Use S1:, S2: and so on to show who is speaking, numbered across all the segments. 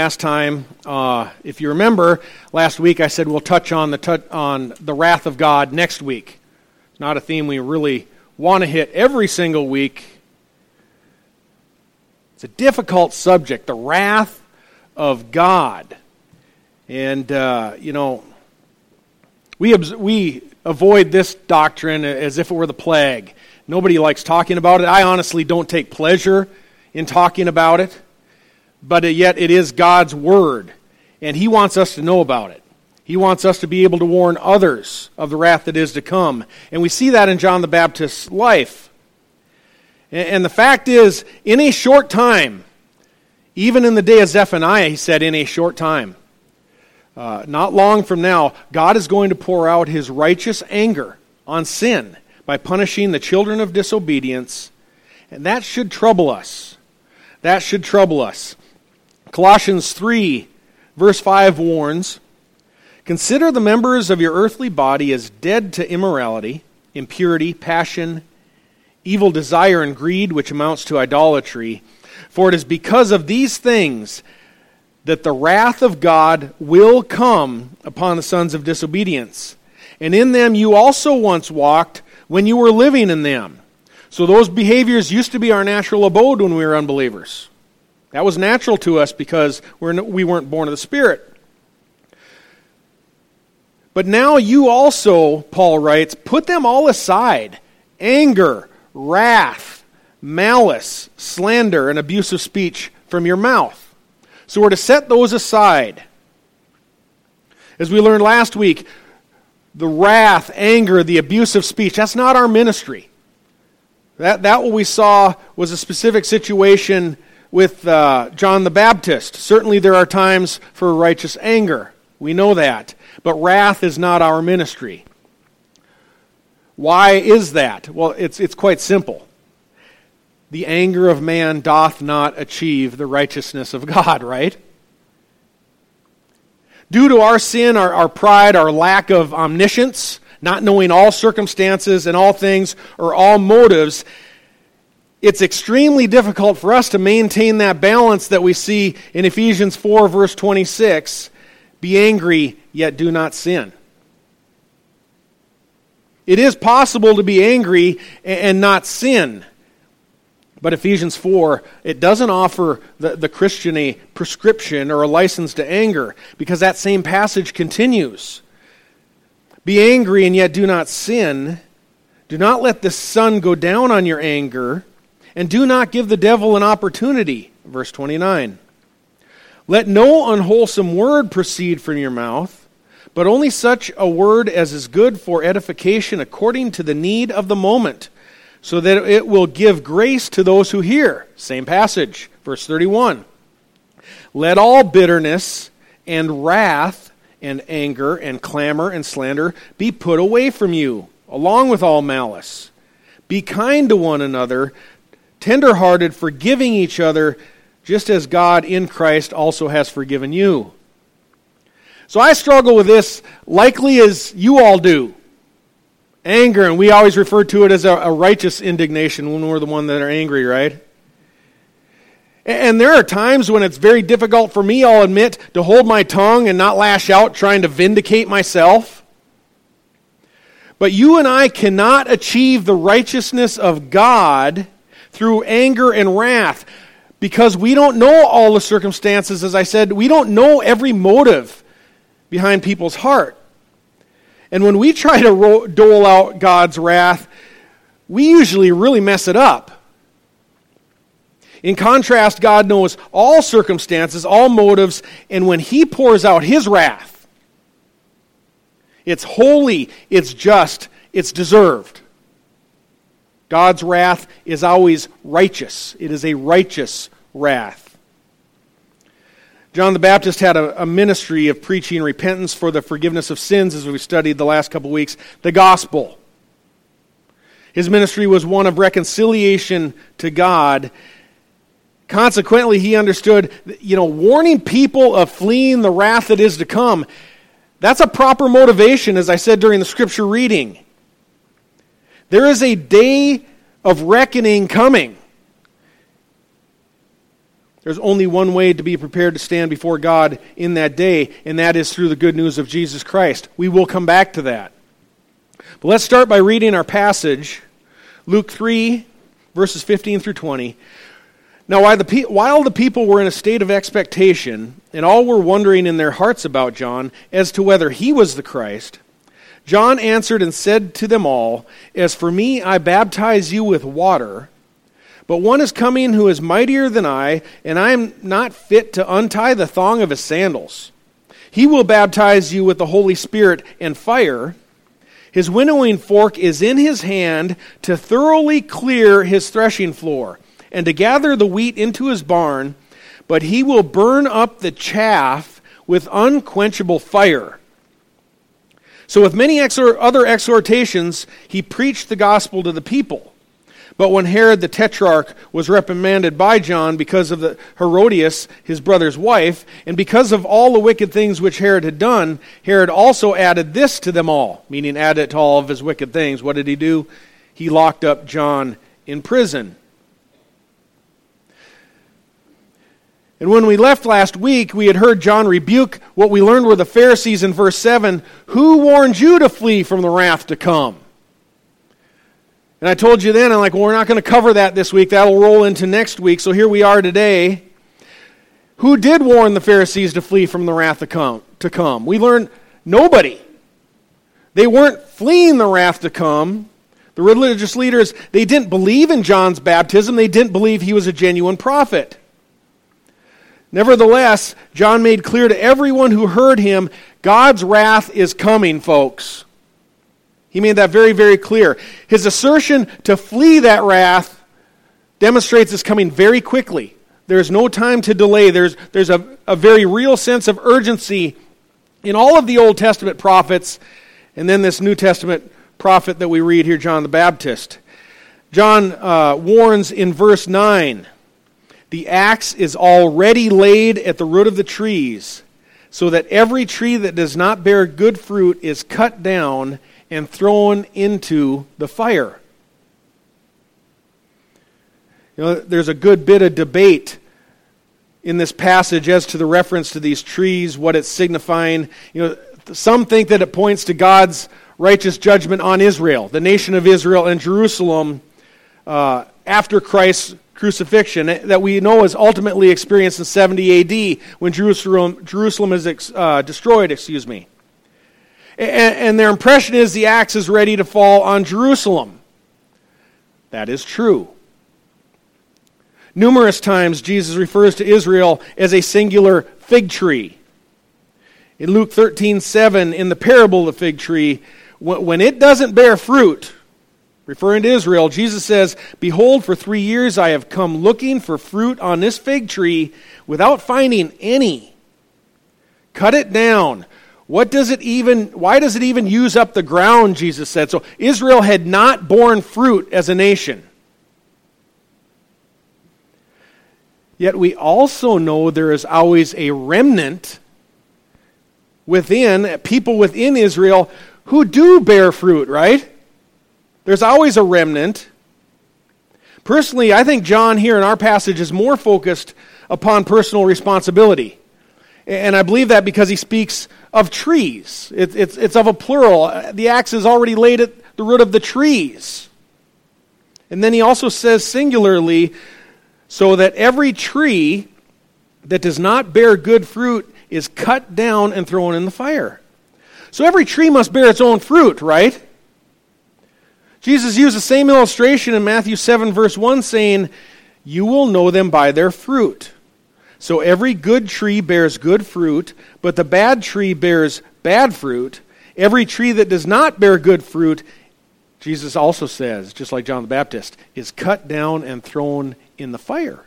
S1: Last time, uh, if you remember, last week I said we'll touch on the on the wrath of God next week. It's not a theme we really want to hit every single week. It's a difficult subject, the wrath of God, and uh, you know we we avoid this doctrine as if it were the plague. Nobody likes talking about it. I honestly don't take pleasure in talking about it but yet it is God's Word, and He wants us to know about it. He wants us to be able to warn others of the wrath that is to come. And we see that in John the Baptist's life. And the fact is, in a short time, even in the day of Zephaniah, he said, in a short time, uh, not long from now, God is going to pour out his righteous anger on sin by punishing the children of disobedience. And that should trouble us. That should trouble us. Colossians 3, verse 5 warns Consider the members of your earthly body as dead to immorality, impurity, passion, evil desire, and greed, which amounts to idolatry. For it is because of these things that the wrath of God will come upon the sons of disobedience. And in them you also once walked when you were living in them. So those behaviors used to be our natural abode when we were unbelievers. That was natural to us because we're, we weren't born of the Spirit. But now you also, Paul writes, put them all aside anger, wrath, malice, slander, and abusive speech from your mouth. So we're to set those aside. As we learned last week, the wrath, anger, the abusive speech, that's not our ministry. That, that what we saw was a specific situation with uh, John the Baptist. Certainly, there are times for righteous anger. We know that. But wrath is not our ministry. Why is that? Well, it's, it's quite simple. The anger of man doth not achieve the righteousness of God, right? Due to our sin, our, our pride, our lack of omniscience, not knowing all circumstances and all things or all motives, it's extremely difficult for us to maintain that balance that we see in Ephesians 4, verse 26 be angry, yet do not sin. It is possible to be angry and not sin. But Ephesians 4, it doesn't offer the, the Christian a prescription or a license to anger because that same passage continues. Be angry and yet do not sin. Do not let the sun go down on your anger and do not give the devil an opportunity. Verse 29. Let no unwholesome word proceed from your mouth, but only such a word as is good for edification according to the need of the moment, so that it will give grace to those who hear. Same passage, verse 31. Let all bitterness and wrath and anger and clamor and slander be put away from you, along with all malice. Be kind to one another, tenderhearted, forgiving each other, just as God in Christ also has forgiven you. So I struggle with this likely as you all do. Anger, and we always refer to it as a, righteous indignation when we're the one that are angry, right? And there are times when it's very difficult for me, I'll admit, to hold my tongue and not lash out trying to vindicate myself. But you and I cannot achieve the righteousness of God through anger and wrath because we don't know all the circumstances. As I said, we don't know every motive behind people's heart. And when we try to dole out God's wrath, we usually really mess it up. In contrast, God knows all circumstances, all motives, and when He pours out His wrath, it's holy, it's just, it's deserved. God's wrath is always righteous, it is a righteous wrath. John the Baptist had a, a, ministry of preaching repentance for the forgiveness of sins, as we've studied the last couple weeks, the gospel. His ministry was one of reconciliation to God. Consequently, he understood, you know, warning people of fleeing the wrath that is to come. That's a proper motivation, as I said during the scripture reading. There is a day of reckoning coming. There's only one way to be prepared to stand before God in that day, and that is through the good news of Jesus Christ. We will come back to that. But let's start by reading our passage, Luke 3, verses 15 through 20. Now, while the, while the people were in a state of expectation, and all were wondering in their hearts about John as to whether he was the Christ, John answered and said to them all, As for me, I baptize you with water. But one is coming who is mightier than I, and I am not fit to untie the thong of his sandals. He will baptize you with the Holy Spirit and fire. His winnowing fork is in his hand to thoroughly clear his threshing floor and to gather the wheat into his barn, but he will burn up the chaff with unquenchable fire. So, with many other exhortations, he preached the gospel to the people. But when Herod the Tetrarch was reprimanded by John because of the Herodias, his brother's wife, and because of all the wicked things which Herod had done, Herod also added this to them all, meaning added to all of his wicked things. What did he do? He locked up John in prison. And when we left last week, we had heard John rebuke what we learned were the Pharisees in verse 7 Who warned you to flee from the wrath to come? And I told you then, I'm like, well, we're not going to cover that this week. That'll roll into next week. So here we are today. Who did warn the Pharisees to flee from the wrath to come? To come? We learned nobody. They weren't fleeing the wrath to come. The religious leaders, they didn't believe in John's baptism. They didn't believe he was a genuine prophet. Nevertheless, John made clear to everyone who heard him God's wrath is coming, folks. He made that very, very clear. His assertion to flee that wrath demonstrates it's coming very quickly. There's no time to delay. There's, there's a, a very real sense of urgency in all of the Old Testament prophets, and then this New Testament prophet that we read here, John the Baptist. John uh, warns in verse 9 the axe is already laid at the root of the trees, so that every tree that does not bear good fruit is cut down and thrown into the fire. You know, there's a good bit of debate in this passage as to the reference to these trees, what it's signifying. You know, some think that it points to God's righteous judgment on Israel, the nation of Israel and Jerusalem, uh, after Christ's crucifixion, that we know is ultimately experienced in 70 AD when Jerusalem, Jerusalem is uh, destroyed. Excuse me and, and their impression is the axe is ready to fall on Jerusalem. That is true. Numerous times, Jesus refers to Israel as a singular fig tree. In Luke 13 7, in the parable of the fig tree, when it doesn't bear fruit, referring to Israel, Jesus says, Behold, for three years I have come looking for fruit on this fig tree without finding any. Cut it down. What does it even, why does it even use up the ground, Jesus said? So Israel had not borne fruit as a nation. Yet we also know there is always a remnant within, people within Israel who do bear fruit, right? There's always a remnant. Personally, I think John here in our passage is more focused upon personal responsibility. And I believe that because he speaks of trees. It, it's, it's of a plural. The axe is already laid at the root of the trees. And then he also says singularly, so that every tree that does not bear good fruit is cut down and thrown in the fire. So every tree must bear its own fruit, right? Jesus used the same illustration in Matthew 7, verse 1, saying, You will know them by their fruit. So every good tree bears good fruit, but the bad tree bears bad fruit. Every tree that does not bear good fruit, Jesus also says, just like John the Baptist, is cut down and thrown in the fire.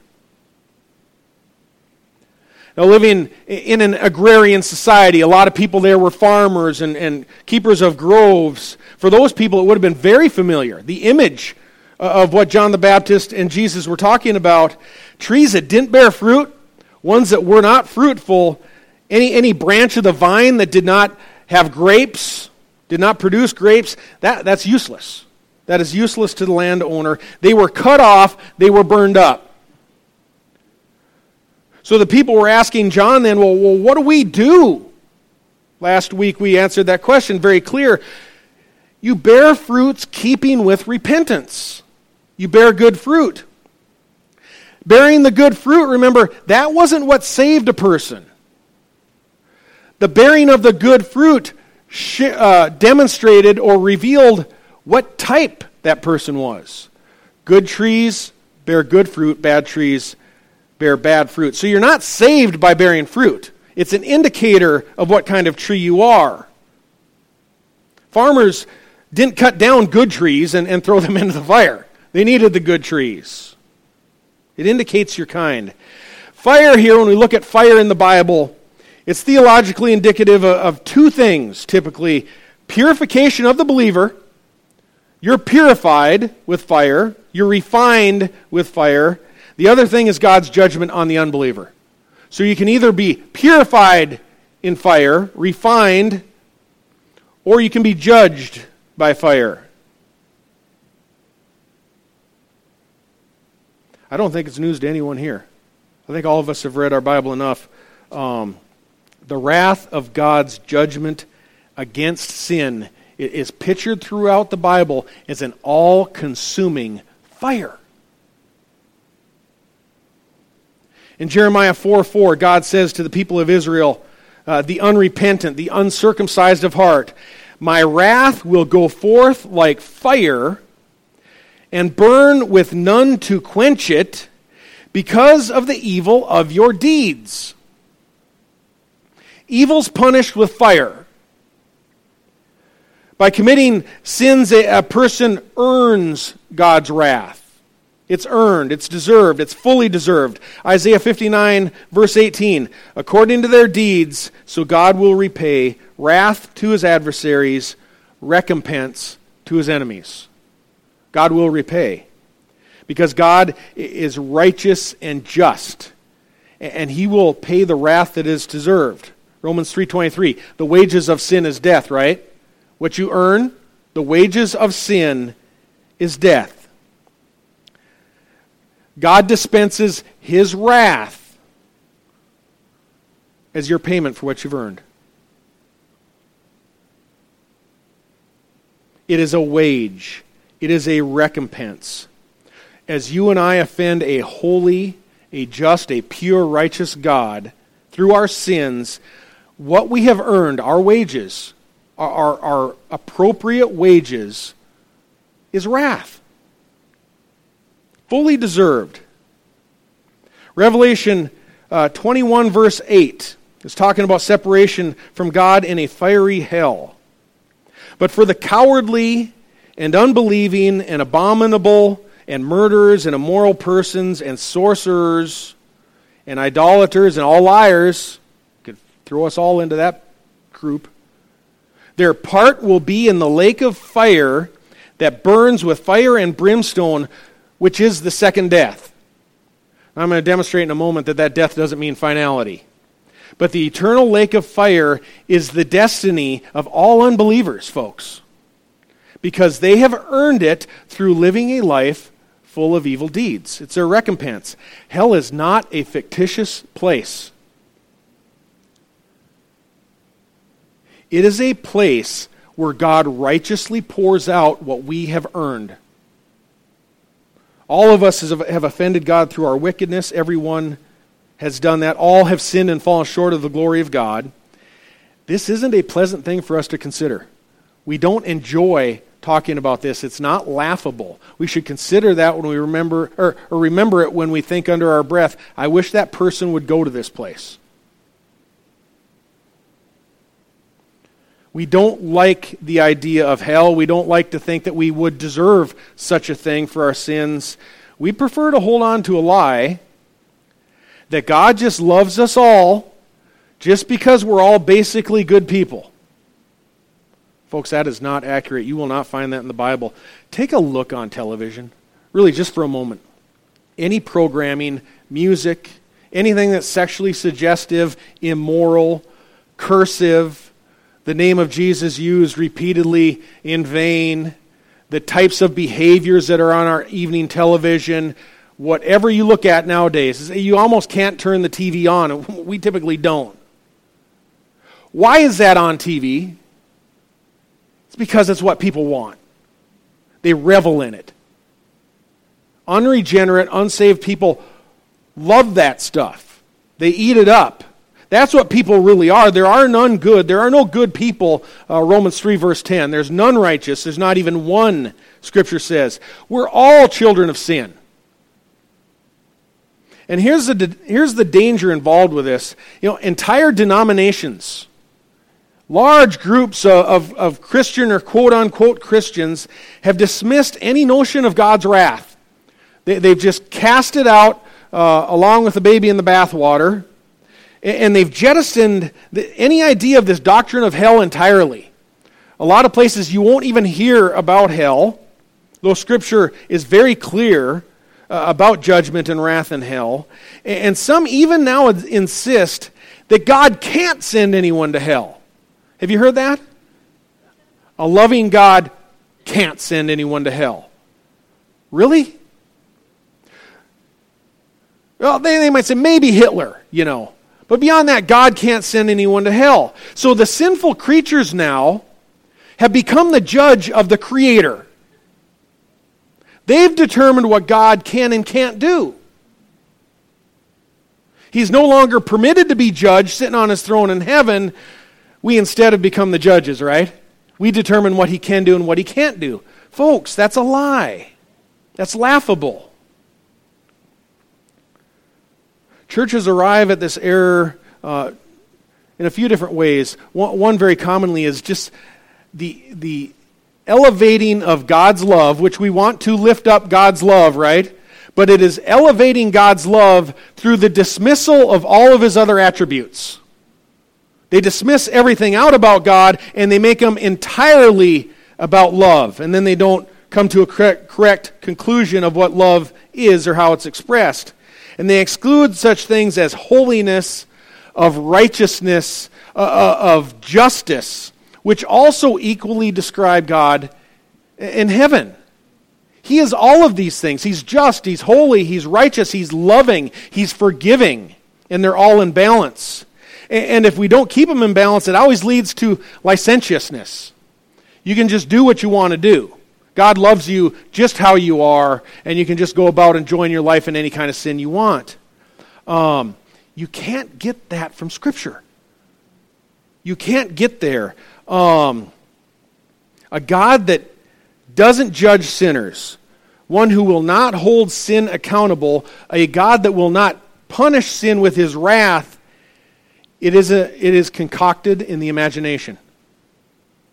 S1: Now, living in an agrarian society, a lot of people there were farmers and, and keepers of groves. For those people, it would have been very familiar. The image uh, of what John the Baptist and Jesus were talking about trees that didn't bear fruit, ones that were not fruitful, any, any branch of the vine that did not have grapes, did not produce grapes, that, that's useless. That is useless to the landowner. They were cut off, they were burned up. So the people were asking John then, well, well, what do we do? Last week we answered that question very clear. You bear fruits keeping with repentance. You bear good fruit. Bearing the good fruit, remember, that wasn't what saved a person. The bearing of the good fruit uh, demonstrated or revealed what type that person was. Good trees bear good fruit, bad trees bear bad fruit. So you're not saved by bearing fruit. It's an indicator of what kind of tree you are. Farmers didn't cut down good trees and, and throw them into the fire, they needed the good trees. It indicates your kind. Fire here, when we look at fire in the Bible, it's theologically indicative of, of two things typically purification of the believer. You're purified with fire, you're refined with fire. The other thing is God's judgment on the unbeliever. So you can either be purified in fire, refined, or you can be judged by fire. I don't think it's news to anyone here. I think all of us have read our Bible enough. Um, the wrath of God's judgment against sin is pictured throughout the Bible as an all consuming fire. In Jeremiah 4 4, God says to the people of Israel, uh, the unrepentant, the uncircumcised of heart, My wrath will go forth like fire and burn with none to quench it because of the evil of your deeds. Evil's punished with fire. By committing sins, a, a person earns God's wrath. It's earned, it's deserved, it's fully deserved. Isaiah 59, verse 18 According to their deeds, so God will repay wrath to his adversaries, recompense to his enemies. God will repay. Because God is righteous and just, and he will pay the wrath that is deserved. Romans 3:23. The wages of sin is death, right? What you earn, the wages of sin is death. God dispenses his wrath as your payment for what you've earned. It is a wage. It is a recompense. As you and I offend a holy, a just, a pure, righteous God through our sins, what we have earned, our wages, our, our, appropriate wages, is wrath. Fully deserved. Revelation uh, 21, verse 8, is talking about separation from God in a fiery hell. But for the cowardly and unbelieving and abominable and murderers and immoral persons and sorcerers and idolaters and all liars, could Throw us all into that group. Their part will be in the lake of fire that burns with fire and brimstone, which is the second death. I'm going to demonstrate in a moment that that death doesn't mean finality. But the eternal lake of fire is the destiny of all unbelievers, folks, because they have earned it through living a life full of evil deeds. It's their recompense. Hell is not a fictitious place. It is a place where God righteously pours out what we have earned. All of us have offended God through our wickedness. Everyone has done that. All have sinned and fallen short of the glory of God. This isn't a pleasant thing for us to consider. We don't enjoy talking about this. It's not laughable. We should consider that when we remember, or, or remember it when we think under our breath, I wish that person would go to this place. We don't like the idea of hell. We don't like to think that we would deserve such a thing for our sins. We prefer to hold on to a lie that God just loves us all just because we're all basically good people. Folks, that is not accurate. You will not find that in the Bible. Take a look on television, really, just for a moment. Any programming, music, anything that's sexually suggestive, immoral, cursive, the name of Jesus used repeatedly in vain, the types of behaviors that are on our evening television, whatever you look at nowadays, you almost can't turn the TV on. We typically don't. Why is that on TV? It's because it's what people want. They revel in it. Unregenerate, unsaved people love that stuff. They eat it up. That's what people really are. There are none good. There are no good people. Uh, Romans 3, verse 10. There's none righteous. There's not even one, Scripture says. We're all children of sin. And here's the, here's the danger involved with this. You know, entire denominations, large groups of, of, of Christian or quote unquote Christians have dismissed any notion of God's wrath. They, they've just cast it out uh, along with the baby in the bathwater, and they've jettisoned any idea of this doctrine of hell entirely. A lot of places you won't even hear about hell, though Scripture is very clear uh, about judgment and wrath and hell. And some even now insist that God can't send anyone to hell. Have you heard that? A loving God can't send anyone to hell. Really? Well, they, they might say maybe Hitler, you know. But beyond that, God can't send anyone to hell. So the sinful creatures now have become the judge of the Creator. They've determined what God can and can't do. He's no longer permitted to be judged sitting on his throne in heaven. We instead have become the judges, right? We determine what he can do and what he can't do. Folks, that's a lie. That's laughable. Churches arrive at this error uh, in a few different ways. One, one very commonly is just the, the elevating of God's love, which we want to lift up God's love, right? But it is elevating God's love through the dismissal of all of his other attributes. They dismiss everything out about God and they make them entirely about love. And then they don't come to a correct, correct conclusion of what love is or how it's expressed. And they exclude such things as holiness, of righteousness, uh, uh of justice, which also equally describe God in heaven. He is all of these things. He's just, He's holy, He's righteous, He's loving, He's forgiving, and they're all in balance. And if we don't keep them in balance, it always leads to licentiousness. You can just do what you want to do. God loves you just how you are, and you can just go about enjoying your life in any kind of sin you want. Um, you can't get that from Scripture. You can't get there. Um, a God that doesn't judge sinners, one who will not hold sin accountable, a God that will not punish sin with his wrath, it is, a, it is concocted in the imagination.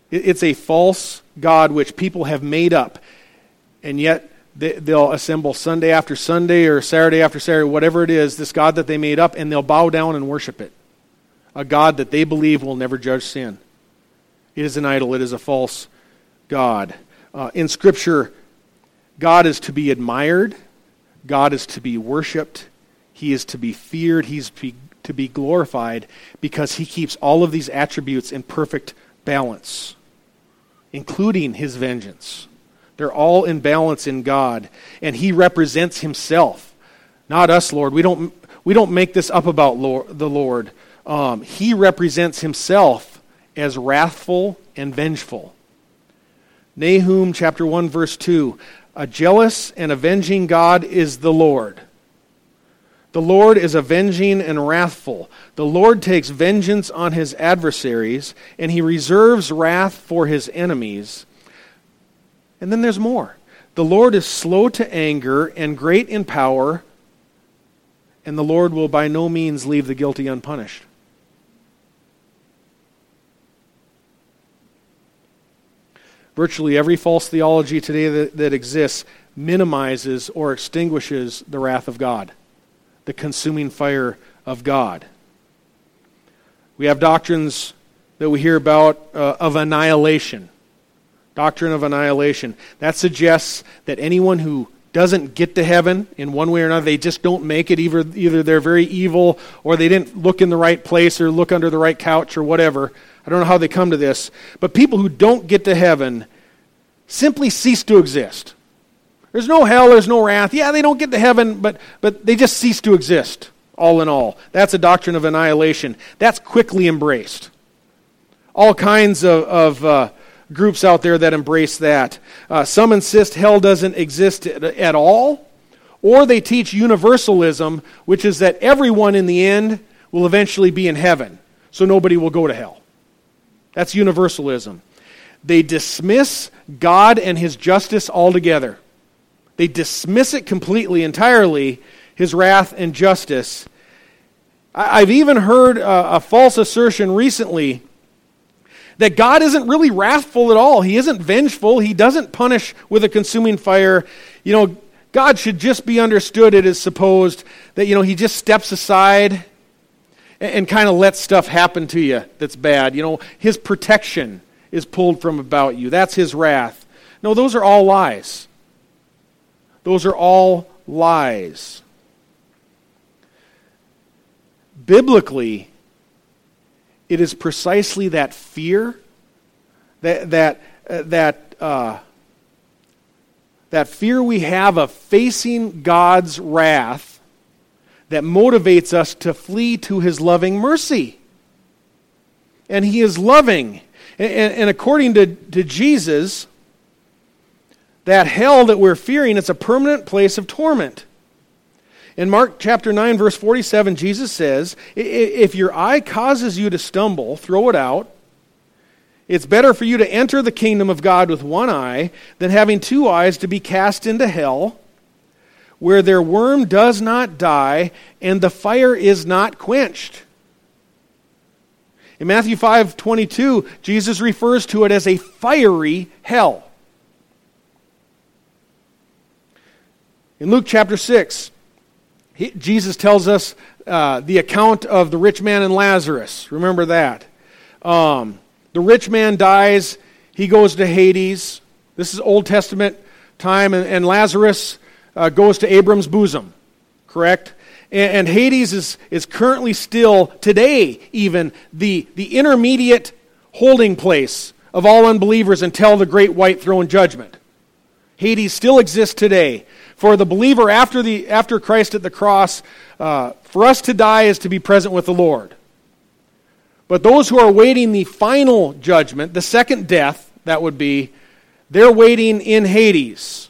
S1: It, it's a false God which people have made up, and yet they, they'll assemble Sunday after Sunday or Saturday after Saturday, whatever it is, this God that they made up, and they'll bow down and worship it. A God that they believe will never judge sin. It is an idol, it is a false God. Uh, in Scripture, God is to be admired, God is to be worshiped, He is to be feared, He's to be, to be glorified because He keeps all of these attributes in perfect balance, including His vengeance. They're all in balance in God, and He represents Himself, not us, Lord. We don't, we don't make this up about Lord, the Lord. Um, he represents Himself as wrathful and vengeful. Nahum chapter 1 verse 2 A jealous and avenging God is the Lord. The Lord is avenging and wrathful. The Lord takes vengeance on his adversaries, and he reserves wrath for his enemies. And then there's more. The Lord is slow to anger and great in power, and the Lord will by no means leave the guilty unpunished. Virtually every false theology today that, that exists minimizes or extinguishes the wrath of God, the consuming fire of God. We have doctrines that we hear about uh, of annihilation. Doctrine of annihilation. That suggests that anyone who doesn't get to heaven in one way or another, they just don't make it. Either, either they're very evil or they didn't look in the right place or look under the right couch or whatever. I don't know how they come to this, but people who don't get to heaven simply cease to exist. There's no hell, there's no wrath. Yeah, they don't get to heaven, but, but they just cease to exist, all in all. That's a doctrine of annihilation. That's quickly embraced. All kinds of, of uh, groups out there that embrace that. Uh, some insist hell doesn't exist at, at all, or they teach universalism, which is that everyone in the end will eventually be in heaven, so nobody will go to hell. That's universalism. They dismiss God and his justice altogether. They dismiss it completely, entirely, his wrath and justice. I've even heard a, a false assertion recently that God isn't really wrathful at all. He isn't vengeful. He doesn't punish with a consuming fire. You know, God should just be understood, it is supposed, that, you know, he just steps aside and, and kind of lets stuff happen to you that's bad. You know, his protection is pulled from about you. That's his wrath. No, those are all lies. Those are all lies. Biblically, it is precisely that fear, that, that, uh, that, uh, that fear we have of facing God's wrath that motivates us to flee to his loving mercy. And he is loving. And, and, and according to, to Jesus, that hell that we're fearing, it's a permanent place of torment. In Mark chapter 9, verse 47, Jesus says, If your eye causes you to stumble, throw it out. It's better for you to enter the kingdom of God with one eye than having two eyes to be cast into hell, where their worm does not die and the fire is not quenched. In Matthew 5 22, Jesus refers to it as a fiery hell. In Luke chapter 6, he, Jesus tells us uh, the account of the rich man and Lazarus. Remember that. Um, the rich man dies, he goes to Hades. This is Old Testament time, and, and Lazarus uh, goes to Abram's bosom, correct? And, and Hades is, is currently still, today even, the, the intermediate holding place of all unbelievers until the great white throne judgment. Hades still exists today for the believer after, the, after Christ at the cross, uh, for us to die is to be present with the Lord. But those who are waiting the final judgment, the second death, that would be, they're waiting in Hades.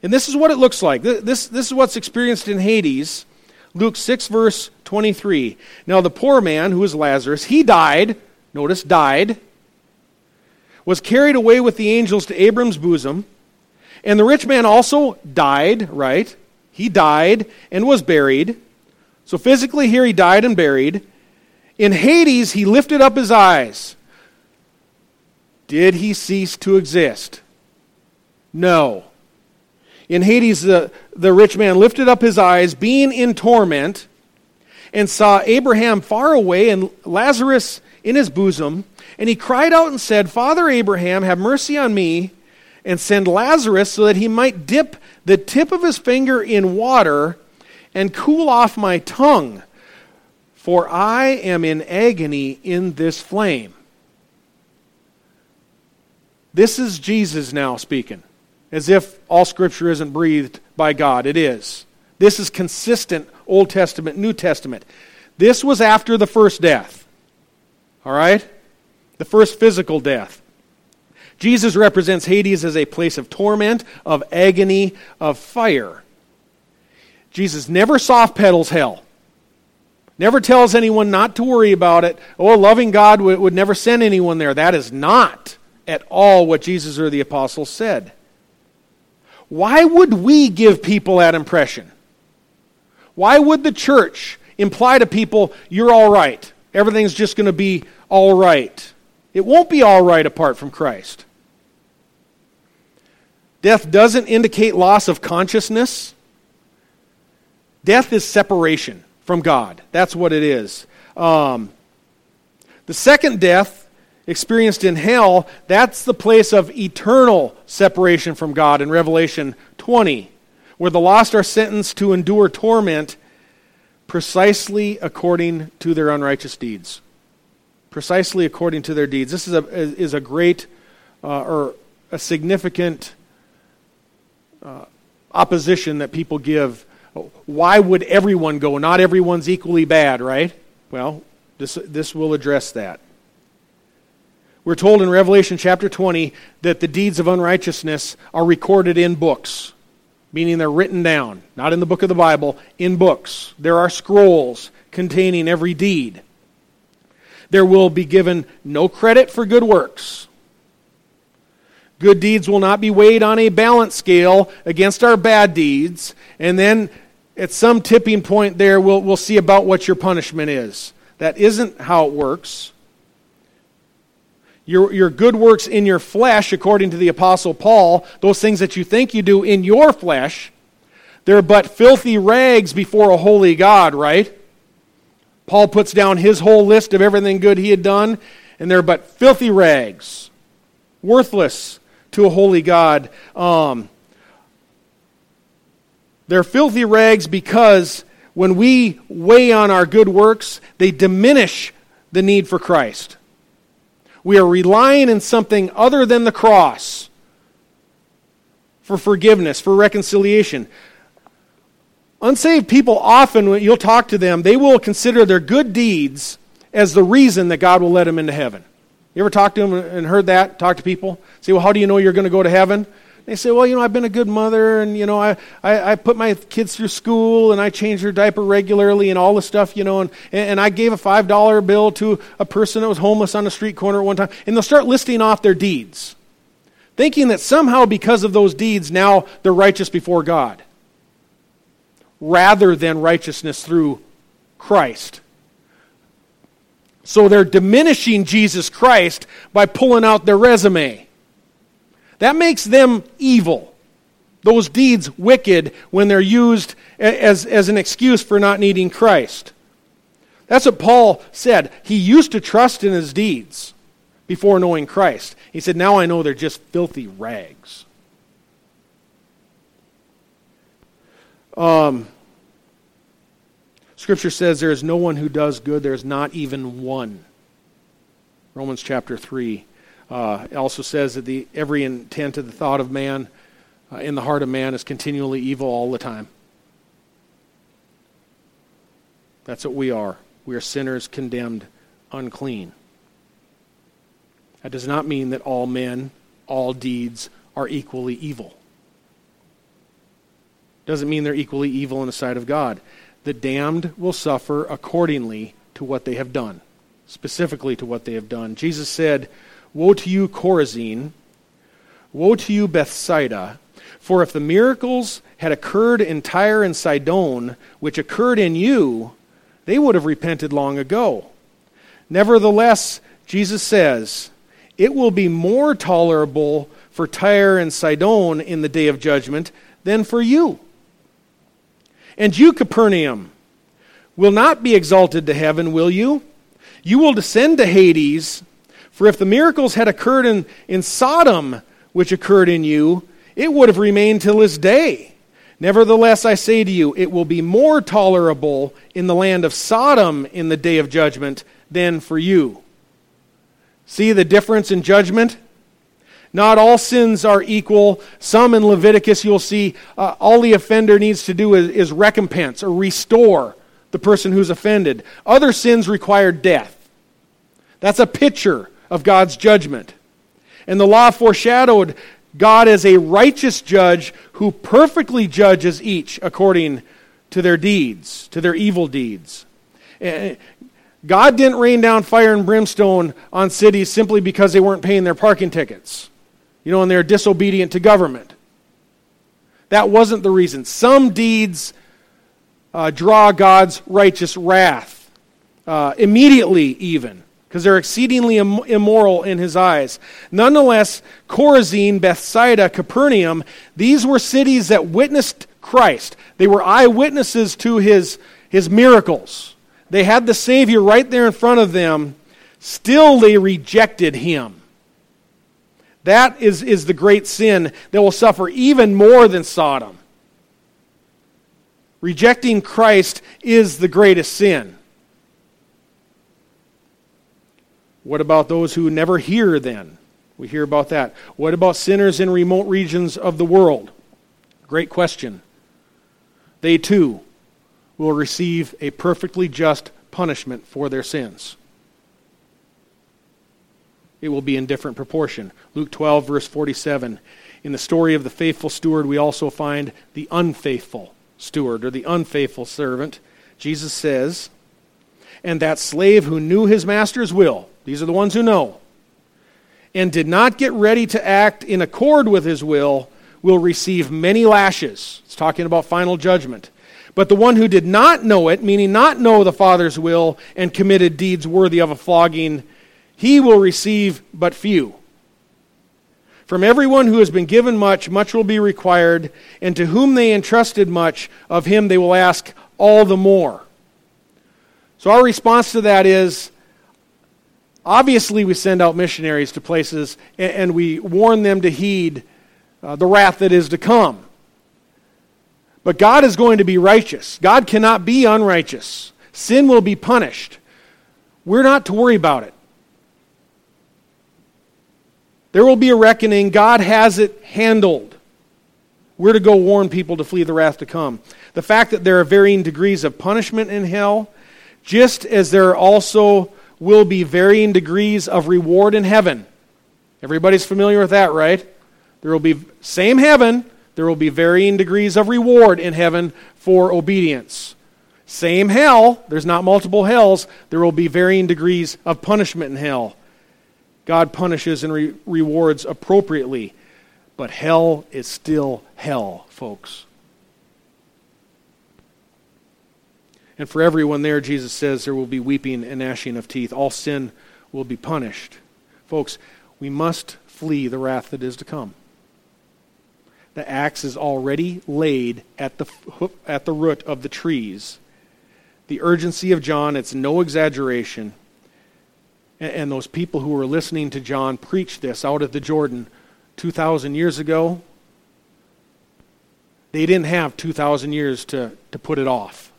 S1: And this is what it looks like. This, this is what's experienced in Hades. Luke 6, verse 23. Now, the poor man, who is Lazarus, he died, notice, died, was carried away with the angels to Abram's bosom. And the rich man also died, right? He died and was buried. So physically, here he died and buried. In Hades, he lifted up his eyes. Did he cease to exist? No. In Hades, the, the rich man lifted up his eyes, being in torment, and saw Abraham far away and Lazarus in his bosom. And he cried out and said, Father Abraham, have mercy on me and send Lazarus so that he might dip the tip of his finger in water and cool off my tongue, for I am in agony in this flame. This is Jesus now speaking, as if all Scripture isn't breathed by God. It is. This is consistent Old Testament, New Testament. This was after the first death. All right? The first physical death. Jesus represents Hades as a place of torment, of agony, of fire. Jesus never soft pedals hell. Never tells anyone not to worry about it. Oh, loving God would, would never send anyone there. That is not at all what Jesus or the apostles said. Why would we give people that impression? Why would the church imply to people, you're all right? Everything's just going to be all right. It won't be all right apart from Christ. Death doesn't indicate loss of consciousness. Death is separation from God. That's what it is. Um, the second death, experienced in hell, that's the place of eternal separation from God in Revelation 20, where the lost are sentenced to endure torment precisely according to their unrighteous deeds. Precisely according to their deeds. This is a, is a great uh, or a significant uh, opposition that people give. Why would everyone go? Not everyone's equally bad, right? Well, this, this will address that. We're told in Revelation chapter 20 that the deeds of unrighteousness are recorded in books, meaning they're written down, not in the book of the Bible, in books. There are scrolls containing every deed. There will be given no credit for good works. Good deeds will not be weighed on a balance scale against our bad deeds, and then at some tipping point there, we'll, we'll see about what your punishment is. That isn't how it works. Your, your good works in your flesh, according to the Apostle Paul, those things that you think you do in your flesh, they're but filthy rags before a holy God, right? Paul puts down his whole list of everything good he had done, and they're but filthy rags, worthless to a holy God. Um, they're filthy rags because when we weigh on our good works, they diminish the need for Christ. We are relying on something other than the cross for forgiveness, for reconciliation. Unsaved people often, when you'll talk to them, they will consider their good deeds as the reason that God will let them into heaven. You ever talked to them and heard that? Talk to people? Say, well, how do you know you're going to go to heaven? They say, well, you know, I've been a good mother, and, you know, I, I, I put my kids through school, and I change their diaper regularly, and all the stuff, you know, and, and I gave a $5 bill to a person that was homeless on the street corner at one time. And they'll start listing off their deeds, thinking that somehow because of those deeds, now they're righteous before God rather than righteousness through Christ. So they're diminishing Jesus Christ by pulling out their resume. That makes them evil. Those deeds wicked when they're used as, as an excuse for not needing Christ. That's what Paul said. He used to trust in his deeds before knowing Christ. He said, Now I know they're just filthy rags. Um, scripture says there is no one who does good, there is not even one. Romans chapter 3. Uh, also says that the, every intent of the thought of man uh, in the heart of man is continually evil all the time. That's what we are. We are sinners condemned unclean. That does not mean that all men, all deeds are equally evil doesn't mean they're equally evil in the sight of God. The damned will suffer accordingly to what they have done, specifically to what they have done. Jesus said, Woe to you, Chorazin! Woe to you, Bethsaida! For if the miracles had occurred in Tyre and Sidon, which occurred in you, they would have repented long ago. Nevertheless, Jesus says, It will be more tolerable for Tyre and Sidon in the day of judgment than for you. And you, Capernaum, will not be exalted to heaven, will you? You will descend to Hades. For if the miracles had occurred in, in Sodom, which occurred in you, it would have remained till this day. Nevertheless, I say to you, it will be more tolerable in the land of Sodom in the day of judgment than for you. See the difference in judgment? Not all sins are equal. Some in Leviticus, you'll see uh, all the offender needs to do is, is recompense or restore the person who's offended. Other sins require death. That's a picture of God's judgment. And the law foreshadowed God as a righteous judge who perfectly judges each according to their deeds, to their evil deeds. Eh, God didn't rain down fire and brimstone on cities simply because they weren't paying their parking tickets you know, and they're disobedient to government. That wasn't the reason. Some deeds uh, draw God's righteous wrath, uh, immediately even, because they're exceedingly Im- immoral in his eyes. Nonetheless, Chorazin, Bethsaida, Capernaum, these were cities that witnessed Christ. They were eyewitnesses to his, his miracles. They had the Savior right there in front of them. Still, they rejected him. That is, is the great sin that will suffer even more than Sodom. Rejecting Christ is the greatest sin. What about those who never hear then? We hear about that. What about sinners in remote regions of the world? Great question. They too will receive a perfectly just punishment for their sins. It will be in different proportion. Luke 12, verse 47. In the story of the faithful steward, we also find the unfaithful steward or the unfaithful servant. Jesus says, And that slave who knew his master's will, these are the ones who know, and did not get ready to act in accord with his will, will receive many lashes. It's talking about final judgment. But the one who did not know it, meaning not know the Father's will, and committed deeds worthy of a flogging, he will receive but few. From everyone who has been given much, much will be required, and to whom they entrusted much, of him they will ask all the more. So, our response to that is obviously, we send out missionaries to places and we warn them to heed uh, the wrath that is to come. But God is going to be righteous. God cannot be unrighteous. Sin will be punished. We're not to worry about it. There will be a reckoning. God has it handled. We're to go warn people to flee the wrath to come. The fact that there are varying degrees of punishment in hell, just as there also will be varying degrees of reward in heaven. Everybody's familiar with that, right? There will be same heaven, there will be varying degrees of reward in heaven for obedience. Same hell, there's not multiple hells, there will be varying degrees of punishment in hell. God punishes and re- rewards appropriately. But hell is still hell, folks. And for everyone there, Jesus says there will be weeping and gnashing of teeth. All sin will be punished. Folks, we must flee the wrath that is to come. The axe is already laid at the, at the root of the trees. The urgency of John, it's no exaggeration, and those people who were listening to John preach this out of the Jordan 2,000 years ago, they didn't have 2,000 years to, to put it off.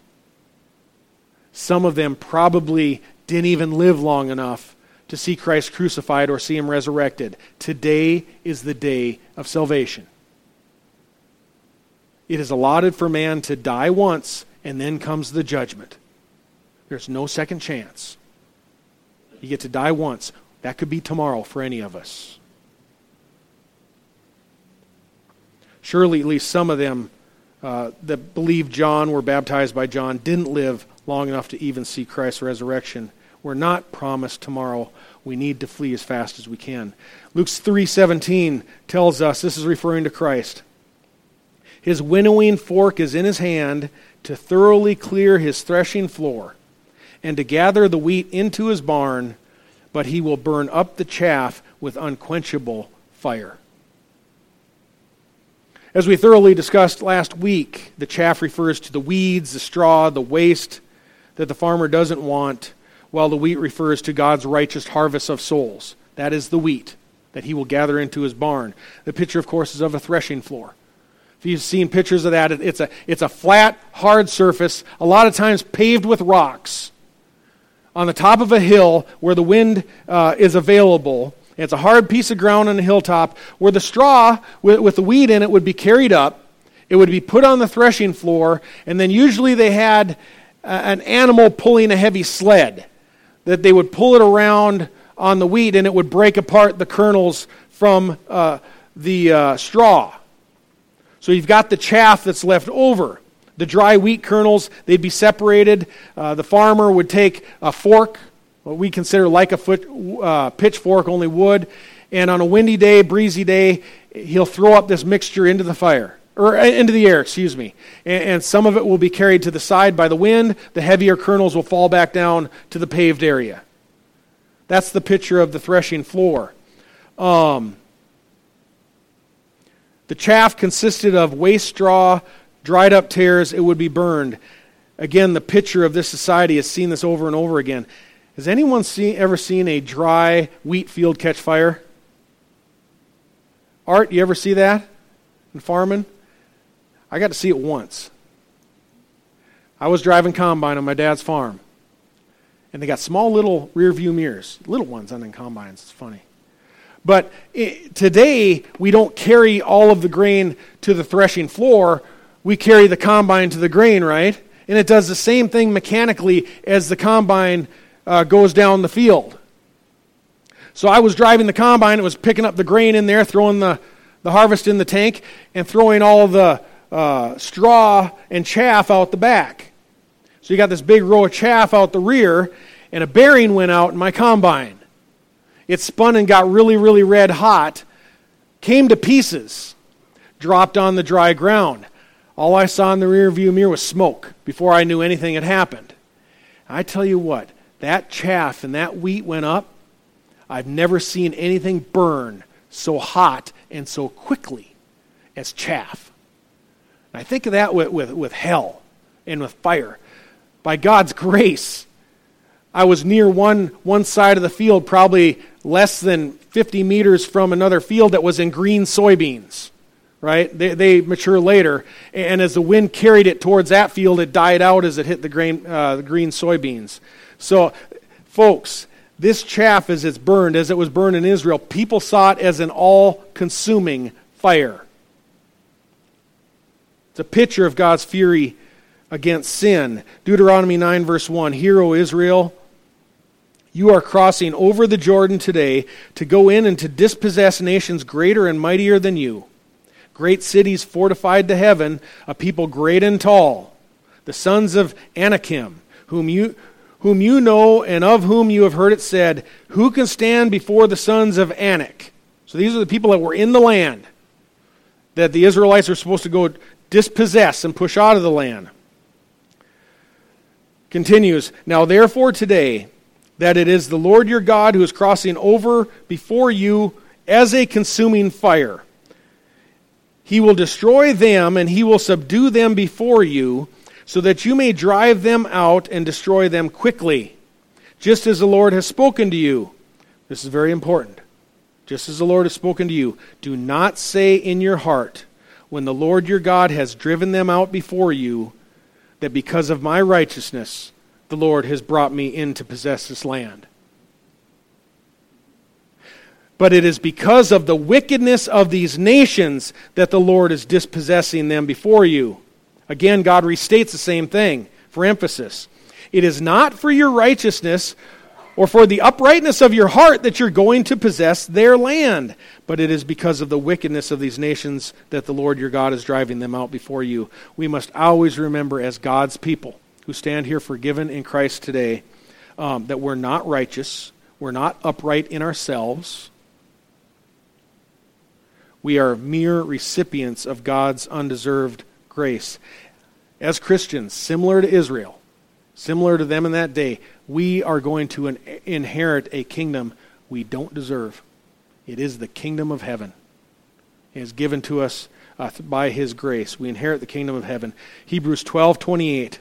S1: Some of them probably didn't even live long enough to see Christ crucified or see him resurrected. Today is the day of salvation. It is allotted for man to die once, and then comes the judgment. There's no second chance. You get to die once. That could be tomorrow for any of us. Surely, at least some of them uh, that believed John, were baptized by John, didn't live long enough to even see Christ's resurrection. We're not promised tomorrow. We need to flee as fast as we can. Luke 3:17 tells us this is referring to Christ. His winnowing fork is in his hand to thoroughly clear his threshing floor and to gather the wheat into his barn, but he will burn up the chaff with unquenchable fire. As we thoroughly discussed last week, the chaff refers to the weeds, the straw, the waste that the farmer doesn't want, while the wheat refers to God's righteous harvest of souls. That is the wheat that he will gather into his barn. The picture, of course, is of a threshing floor. If you've seen pictures of that, it's a, it's a flat, hard surface, a lot of times paved with rocks on the top of a hill where the wind uh, is available. It's a hard piece of ground on a hilltop where the straw with, with the weed in it would be carried up. It would be put on the threshing floor, and then usually they had uh, an animal pulling a heavy sled that they would pull it around on the wheat and it would break apart the kernels from uh, the uh, straw. So you've got the chaff that's left over. The dry wheat kernels, they'd be separated. Uh, the farmer would take a fork, what we consider like a foot, uh, pitchfork, only wood, and on a windy day, breezy day, he'll throw up this mixture into the fire, or uh, into the air, excuse me. And, and some of it will be carried to the side by the wind. The heavier kernels will fall back down to the paved area. That's the picture of the threshing floor. Um, the chaff consisted of waste straw, dried up tares, it would be burned. Again, the picture of this society has seen this over and over again. Has anyone seen, ever seen a dry wheat field catch fire? Art, you ever see that in farming? I got to see it once. I was driving combine on my dad's farm, and they got small little rear view mirrors, little ones on the combines. It's funny. But eh, today, we don't carry all of the grain to the threshing floor. We carry the combine to the grain, right? And it does the same thing mechanically as the combine uh, goes down the field. So I was driving the combine, it was picking up the grain in there, throwing the, the harvest in the tank, and throwing all the uh, straw and chaff out the back. So you got this big row of chaff out the rear, and a bearing went out in my combine. It spun and got really, really red hot, came to pieces, dropped on the dry ground. All I saw in the rear view mirror was smoke before I knew anything had happened. I tell you what, that chaff and that wheat went up. I've never seen anything burn so hot and so quickly as chaff. I think of that with, with, with hell and with fire. By God's grace, I was near one, one side of the field, probably less than 50 meters from another field that was in green soybeans. Right? They, they mature later. And as the wind carried it towards that field, it died out as it hit the, grain, uh, the green soybeans. So, folks, this chaff, as it's burned, as it was burned in Israel, people saw it as an all consuming fire. It's a picture of God's fury against sin. Deuteronomy 9, verse 1 Hear, O Israel, you are crossing over the Jordan today to go in and to dispossess nations greater and mightier than you. Great cities fortified to heaven, a people great and tall. The sons of Anakim, whom you, whom you know and of whom you have heard it said, Who can stand before the sons of Anak? So these are the people that were in the land that the Israelites are supposed to go dispossess and push out of the land. Continues, Now therefore today, that it is the Lord your God who is crossing over before you as a consuming fire. He will destroy them and he will subdue them before you, so that you may drive them out and destroy them quickly, just as the Lord has spoken to you. This is very important. Just as the Lord has spoken to you, do not say in your heart, when the Lord your God has driven them out before you, that because of my righteousness the Lord has brought me in to possess this land. But it is because of the wickedness of these nations that the Lord is dispossessing them before you. Again, God restates the same thing for emphasis. It is not for your righteousness or for the uprightness of your heart that you're going to possess their land, but it is because of the wickedness of these nations that the Lord your God is driving them out before you. We must always remember, as God's people who stand here forgiven in Christ today, um, that we're not righteous, we're not upright in ourselves. We are mere recipients of God's undeserved grace. As Christians, similar to Israel, similar to them in that day, we are going to in- inherit a kingdom we don't deserve. It is the kingdom of heaven. It is given to us uh, by his grace. We inherit the kingdom of heaven. Hebrews 12:28.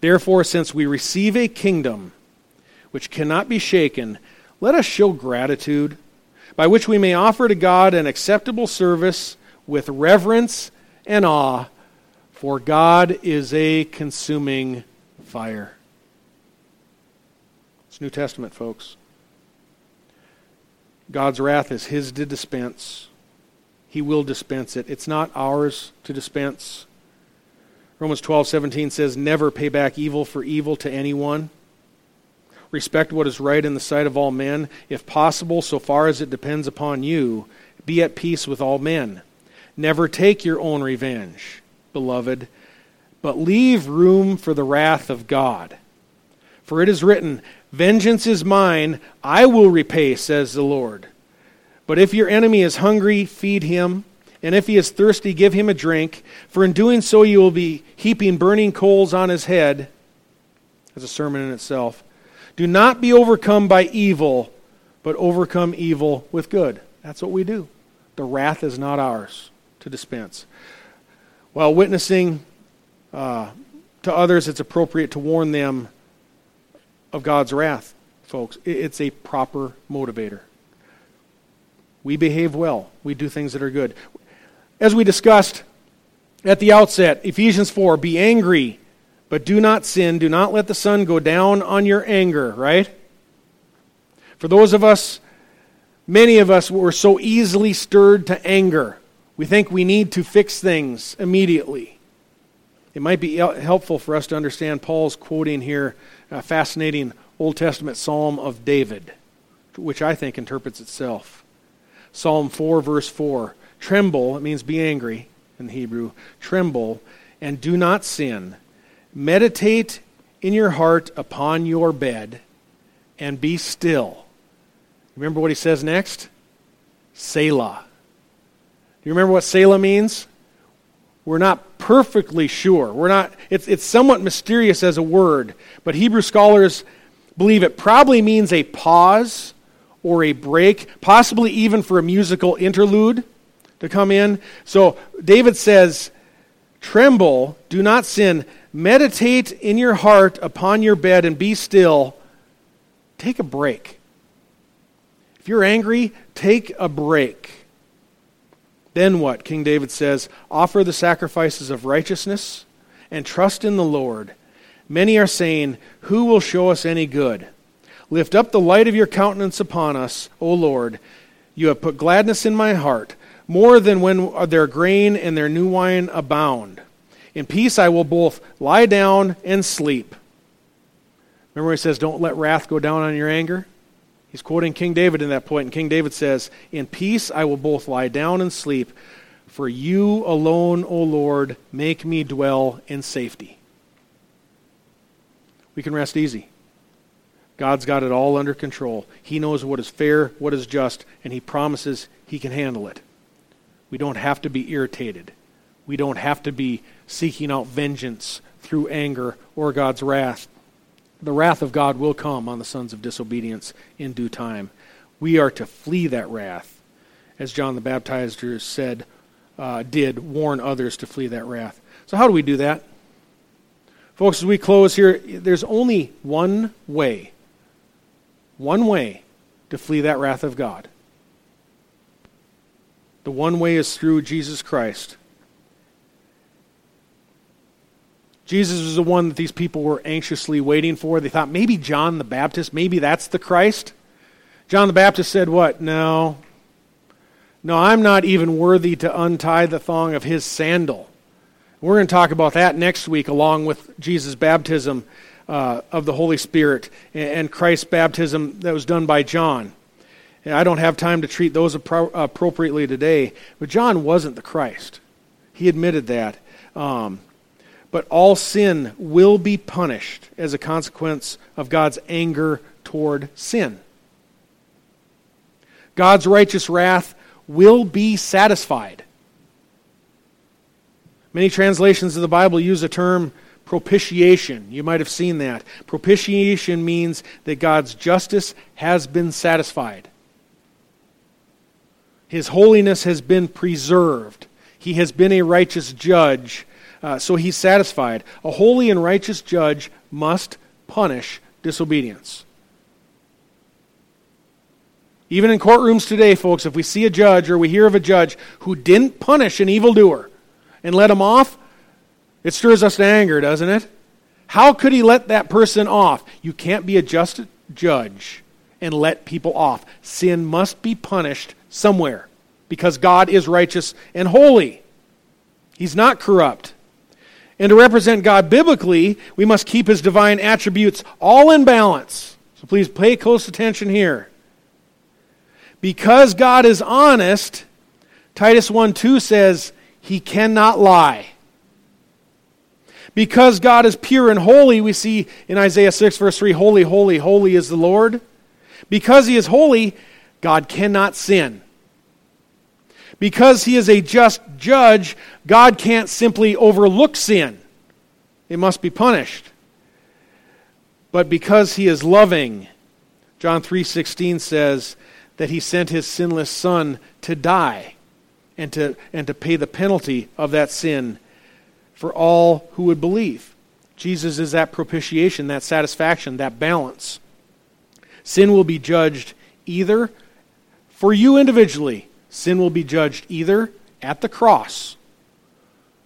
S1: Therefore, since we receive a kingdom which cannot be shaken, let us show gratitude, by which we may offer to God an acceptable service with reverence and awe, for God is a consuming fire. It's New Testament, folks. God's wrath is His to dispense. He will dispense it. It's not ours to dispense. Romans 12:17 says, "Never pay back evil for evil to anyone. Respect what is right in the sight of all men, if possible, so far as it depends upon you. Be at peace with all men. Never take your own revenge, beloved, but leave room for the wrath of God. For it is written, Vengeance is mine, I will repay, says the Lord. But if your enemy is hungry, feed him, and if he is thirsty, give him a drink, for in doing so you will be heaping burning coals on his head. That's a sermon in itself. Do not be overcome by evil, but overcome evil with good. That's what we do. The wrath is not ours to dispense. While witnessing uh, to others, it's appropriate to warn them of God's wrath, folks. It's a proper motivator. We behave well, we do things that are good. As we discussed at the outset, Ephesians 4 be angry, but do not sin. Do not let the sun go down on your anger, right? For those of us Many of us were so easily stirred to anger. We think we need to fix things immediately. It might be helpful for us to understand Paul's quoting here a fascinating Old Testament psalm of David, which I think interprets itself. Psalm 4, verse 4 Tremble, it means be angry in Hebrew, tremble and do not sin. Meditate in your heart upon your bed and be still. Remember what he says next? Selah. Do you remember what Selah means? We're not perfectly sure. We're not, it's, it's somewhat mysterious as a word, but Hebrew scholars believe it probably means a pause or a break, possibly even for a musical interlude to come in. So David says, Tremble, do not sin. Meditate in your heart upon your bed and be still. Take a break. If you're angry, take a break. Then what? King David says, Offer the sacrifices of righteousness and trust in the Lord. Many are saying, Who will show us any good? Lift up the light of your countenance upon us, O Lord. You have put gladness in my heart more than when their grain and their new wine abound. In peace I will both lie down and sleep. Remember, he says, Don't let wrath go down on your anger? He's quoting King David in that point, and King David says, In peace I will both lie down and sleep, for you alone, O Lord, make me dwell in safety. We can rest easy. God's got it all under control. He knows what is fair, what is just, and He promises He can handle it. We don't have to be irritated. We don't have to be seeking out vengeance through anger or God's wrath. The wrath of God will come on the sons of disobedience in due time. We are to flee that wrath, as John the Baptizer said, uh, did warn others to flee that wrath. So, how do we do that? Folks, as we close here, there's only one way, one way to flee that wrath of God. The one way is through Jesus Christ. Jesus was the one that these people were anxiously waiting for. They thought maybe John the Baptist, maybe that's the Christ. John the Baptist said, What? No. No, I'm not even worthy to untie the thong of his sandal. We're going to talk about that next week, along with Jesus' baptism uh, of the Holy Spirit and Christ's baptism that was done by John. And I don't have time to treat those appro- appropriately today, but John wasn't the Christ. He admitted that. Um, but all sin will be punished as a consequence of God's anger toward sin. God's righteous wrath will be satisfied. Many translations of the Bible use the term propitiation. You might have seen that. Propitiation means that God's justice has been satisfied. His holiness has been preserved. He has been a righteous judge, uh, so he's satisfied. A holy and righteous judge must punish disobedience. Even in courtrooms today, folks, if we see a judge or we hear of a judge who didn't punish an evildoer and let him off, it stirs us to anger, doesn't it? How could he let that person off? You can't be a just judge and let people off. Sin must be punished somewhere because God is righteous and holy. He's not corrupt. And to represent God biblically, we must keep his divine attributes all in balance. So please pay close attention here. Because God is honest, Titus 1 2 says, he cannot lie. Because God is pure and holy, we see in Isaiah 6, verse 3, Holy, holy, holy is the Lord. Because he is holy, God cannot sin. Because he is a just judge, God can't simply overlook sin. It must be punished. But because he is loving, John 3:16 says that he sent his sinless son to die and to and to pay the penalty of that sin for all who would believe. Jesus is that propitiation, that satisfaction, that balance. Sin will be judged either for you individually, sin will be judged either at the cross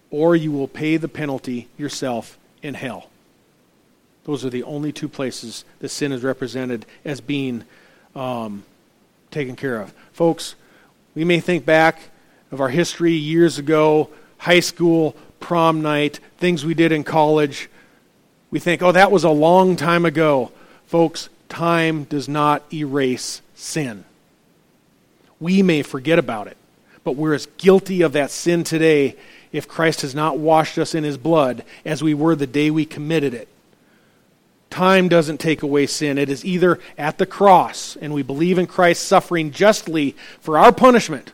S1: or you will pay the penalty yourself in hell. Those are the only two places that sin is represented as being um, taken care of. Folks, we may think back of our history years ago, high school, prom night, things we did in college. We think, oh, that was a long time ago. Folks, time does not erase sin. We may forget about it, but we're as guilty of that sin today if Christ has not washed us in his blood as we were the day we committed it. Time doesn't take away sin. It is either at the cross, and we believe in Christ suffering justly for our punishment,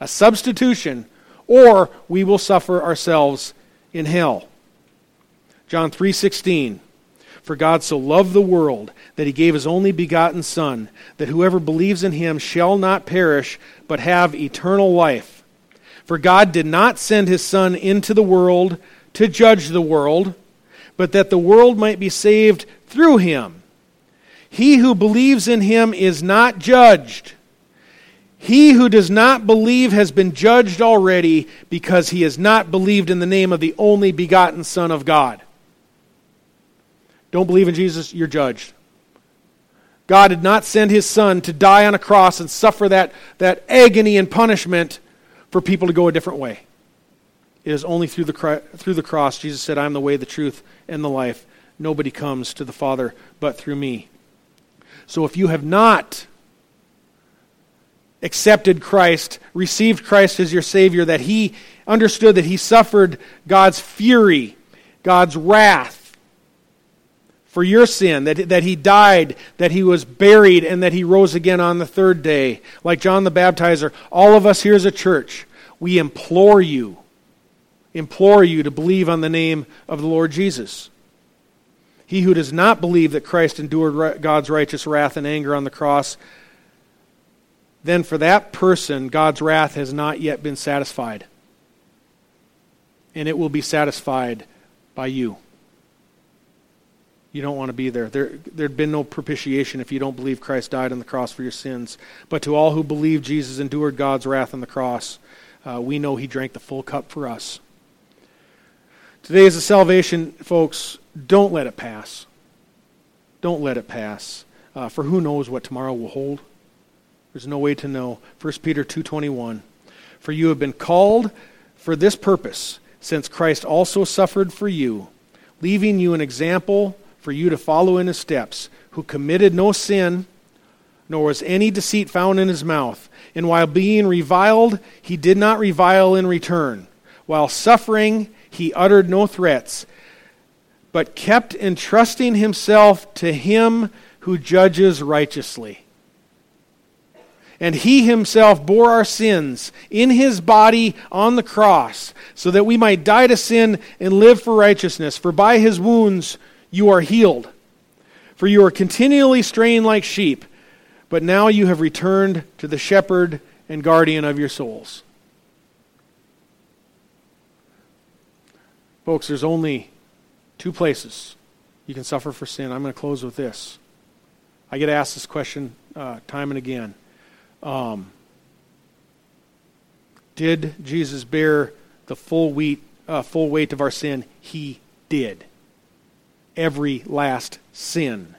S1: a substitution, or we will suffer ourselves in hell. John 3:16 For God so loved the world that he gave his only begotten son that whoever believes in him shall not perish but have eternal life. For God did not send his son into the world to judge the world, but that the world might be saved through him. He who believes in him is not judged. He who does not believe has been judged already because he has not believed in the name of the only begotten Son of God. Don't believe in Jesus, you're judged. God did not send his Son to die on a cross and suffer that, that agony and punishment for people to go a different way. It is only through the, through the cross. Jesus said, I am the way, the truth, and the life. Nobody comes to the Father but through me. So if you have not accepted Christ, received Christ as your Savior, that He understood that He suffered God's fury, God's wrath for your sin, that, that He died, that He was buried, and that He rose again on the third day. Like John the Baptizer, all of us here as a church, we implore you implore you to believe on the name of the Lord Jesus. He who does not believe that Christ endured God's righteous wrath and anger on the cross, then for that person, God's wrath has not yet been satisfied. And it will be satisfied by you. You don't want to be there. there. There'd been no propitiation if you don't believe Christ died on the cross for your sins. But to all who believe Jesus endured God's wrath on the cross, uh, we know he drank the full cup for us. Today is a salvation, folks. Don't let it pass. Don't let it pass. Uh, for who knows what tomorrow will hold? There's no way to know. 1 Peter 2.21 For you have been called for this purpose, since Christ also suffered for you, leaving you an example for you to follow in his steps, who committed no sin, nor was any deceit found in his mouth. And while being reviled, he did not revile in return. While suffering, he uttered no threats, but kept entrusting himself to him who judges righteously. And he himself bore our sins in his body on the cross, so that we might die to sin and live for righteousness. For by his wounds you are healed. For you are continually straying like sheep, but now you have returned to the shepherd and guardian of your souls. Folks, there's only two places you can suffer for sin. I'm going to close with this. I get asked this question uh, time and again. Um, did Jesus bear the full weight, uh, full weight of our sin? He did. Every last sin.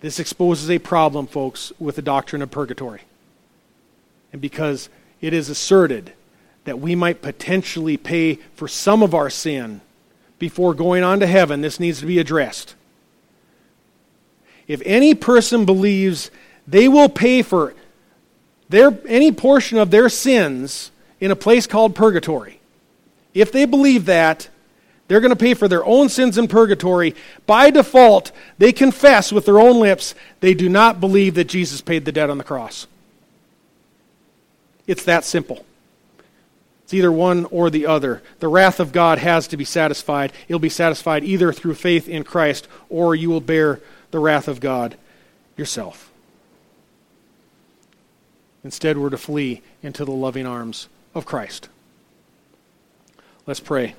S1: This exposes a problem, folks, with the doctrine of purgatory. And because it is asserted that we might potentially pay for some of our sin before going on to heaven, this needs to be addressed. If any person believes they will pay for their, any portion of their sins in a place called purgatory, if they believe that, they're going to pay for their own sins in purgatory. By default, they confess with their own lips they do not believe that Jesus paid the debt on the cross. It's that simple. It's either one or the other. The wrath of God has to be satisfied. It'll be satisfied either through faith in Christ or you will bear the wrath of God yourself. Instead, we're to flee into the loving arms of Christ. Let's pray.